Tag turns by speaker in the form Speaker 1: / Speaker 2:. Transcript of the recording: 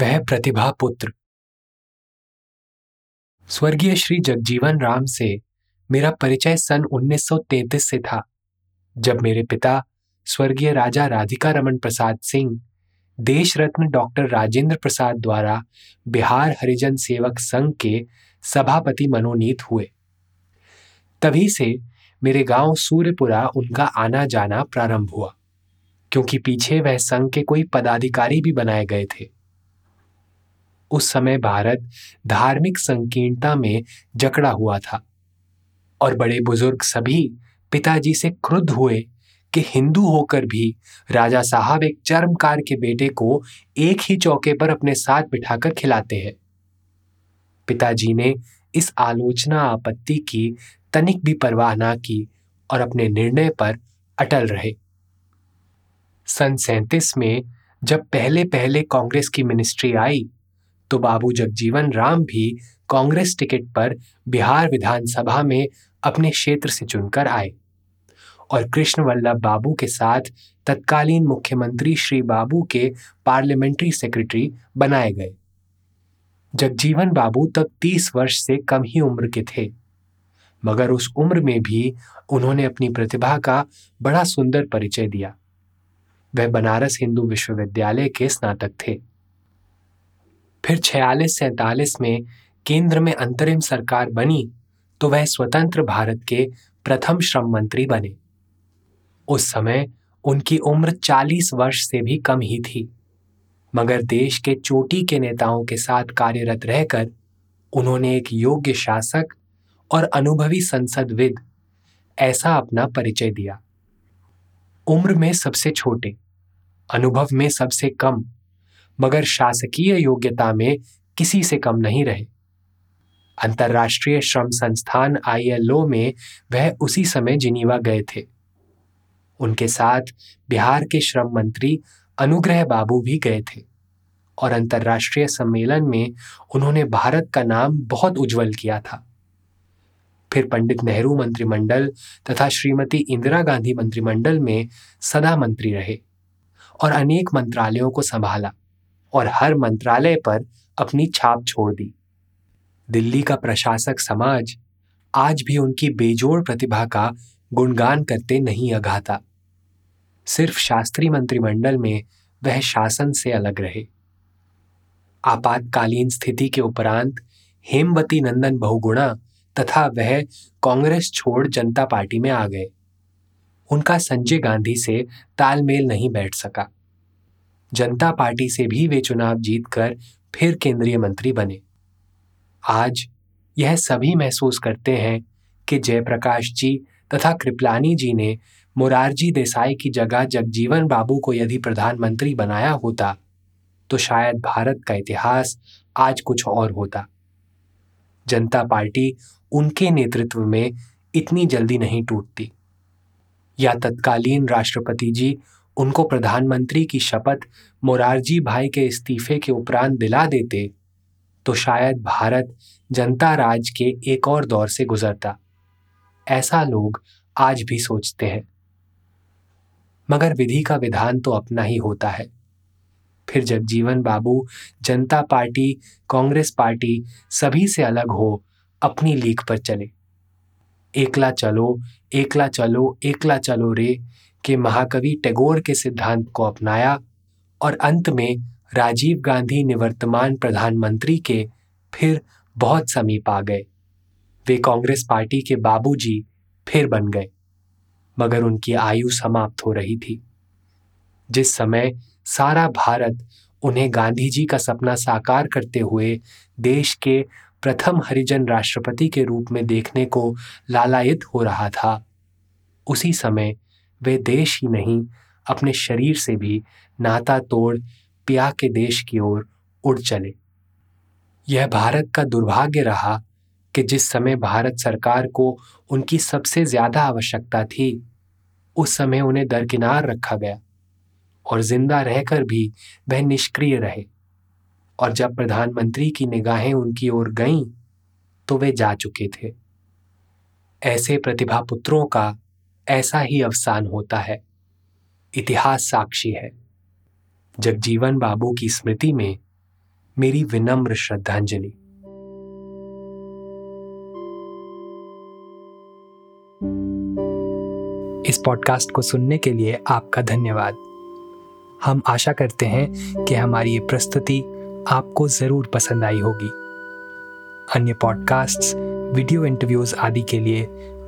Speaker 1: वह प्रतिभा पुत्र। स्वर्गीय श्री जगजीवन राम से मेरा परिचय सन 1933 से था, जब मेरे पिता स्वर्गीय राजा राधिका रमन प्रसाद सिंह, देश रत्न डॉक्टर राजेंद्र प्रसाद द्वारा बिहार हरिजन सेवक संघ के सभापति मनोनीत हुए। तभी से मेरे गाँव सूर्यपुरा उनका आना जाना प्रारंभ हुआ, क्योंकि पीछे वह संघ के कोई पदाधिकारी भी बनाए गए थे। उस समय भारत धार्मिक संकीर्णता में जकड़ा हुआ था और बड़े बुज़ुर्ग सभी पिताजी से क्रुद्ध हुए कि हिंदू होकर भी राजा साहब एक चर्मकार के बेटे को एक ही चौके पर अपने साथ बिठाकर खिलाते हैं। पिताजी ने इस आलोचना आपत्ति की, तनिक भी परवाह ना की और अपने निर्णय पर अटल रहे। सन सैंतीस में जब पहले पहले कांग्रेस की मिनिस्ट्री आई तो बाबू जगजीवन राम भी कांग्रेस टिकट पर बिहार विधानसभा में अपने क्षेत्र से चुनकर आए और कृष्ण वल्लभ बाबू के साथ तत्कालीन मुख्यमंत्री श्री बाबू के पार्लियामेंट्री सेक्रेटरी बनाए गए। जगजीवन बाबू तब तीस वर्ष से कम ही उम्र के थे, मगर उस उम्र में भी उन्होंने अपनी प्रतिभा का बड़ा सुंदर परिचय दिया। वह बनारस हिंदू विश्वविद्यालय के स्नातक थे। फिर छियालीस सैतालीस में केंद्र में अंतरिम सरकार बनी तो वह स्वतंत्र भारत के प्रथम श्रम मंत्री बने। उस समय उनकी उम्र चालीस वर्ष से भी कम ही थी। मगर देश के चोटी के नेताओं के साथ कार्यरत रहकर उन्होंने एक योग्य शासक और अनुभवी संसदविद ऐसा अपना परिचय दिया। उम्र में सबसे छोटे, अनुभव में सबसे कम मगर शासकीय योग्यता में किसी से कम नहीं रहे। अंतर्राष्ट्रीय श्रम संस्थान आईएलओ में वह उसी समय जिनीवा गए थे। उनके साथ बिहार के श्रम मंत्री अनुग्रह बाबू भी गए थे और अंतर्राष्ट्रीय सम्मेलन में उन्होंने भारत का नाम बहुत उज्जवल किया था। फिर पंडित नेहरू मंत्रिमंडल तथा श्रीमती इंदिरा गांधी मंत्रिमंडल में सदा मंत्री रहे और अनेक मंत्रालयों को संभाला। और हर मंत्रालय पर अपनी छाप छोड़ दी। दिल्ली का प्रशासक समाज आज भी उनकी बेजोड़ प्रतिभा का गुणगान करते नहीं अघाता सिर्फ़ शास्त्री मंत्रिमंडल में वह शासन से अलग रहे। आपातकालीन स्थिति के उपरांत हेमवती नंदन बहुगुणा तथा वह कांग्रेस छोड़ जनता पार्टी में आ गए। उनका संजय गांधी से तालमेल नहीं बैठ सका। जनता पार्टी से भी वे चुनाव जीतकर फिर केंद्रीय मंत्री बने। आज यह सभी महसूस करते हैं कि जयप्रकाश जी तथा कृपलानी जी ने मुरारजी देसाई की जगह जगजीवन बाबू को यदि प्रधानमंत्री बनाया होता तो शायद भारत का इतिहास आज कुछ और होता। जनता पार्टी उनके नेतृत्व में इतनी जल्दी नहीं टूटती। या तत्कालीन राष्ट्रपति जी उनको प्रधानमंत्री की शपथ मोरारजी भाई के इस्तीफे के उपरांत दिला देते तो शायद भारत जनता राज के एक और दौर से गुजरता। ऐसा लोग आज भी सोचते हैं। मगर विधि का विधान तो अपना ही होता है। फिर जब जीवन बाबू, जनता पार्टी, कांग्रेस पार्टी सभी से अलग हो, अपनी लीक पर चले। एकला चलो एकला चलो एकला चलो रे के महाकवि टैगोर के सिद्धांत को अपनाया और अंत में राजीव गांधी निवर्तमान प्रधानमंत्री के फिर बहुत समीप आ गए। वे कांग्रेस पार्टी के बाबूजी फिर बन गए, मगर उनकी आयु समाप्त हो रही थी। जिस समय सारा भारत उन्हें गांधी जी का सपना साकार करते हुए देश के प्रथम हरिजन राष्ट्रपति के रूप में देखने को लालायित हो रहा था, उसी समय वे देश ही नहीं, अपने शरीर से भी नाता तोड़ पिया के देश की ओर उड़ चले। यह भारत का दुर्भाग्य रहा कि जिस समय भारत सरकार को उनकी सबसे ज़्यादा आवश्यकता थी, उस समय उन्हें दरकिनार रखा गया और ज़िंदा रहकर भी वह निष्क्रिय रहे। और जब प्रधानमंत्री की निगाहें उनकी ओर गईं तो वे जा चुके थे। ऐसे प्रतिभा पुत्रों का ऐसा ही अवसान होता है। इतिहास साक्षी है। जगजीवन बाबू की स्मृति में मेरी विनम्र श्रद्धांजलि। इस पॉडकास्ट को सुनने के लिए आपका धन्यवाद। हम आशा करते हैं कि हमारी ये प्रस्तुति आपको ज़रूर पसंद आई होगी। अन्य पॉडकास्ट्स, वीडियो इंटरव्यूज़ आदि के लिए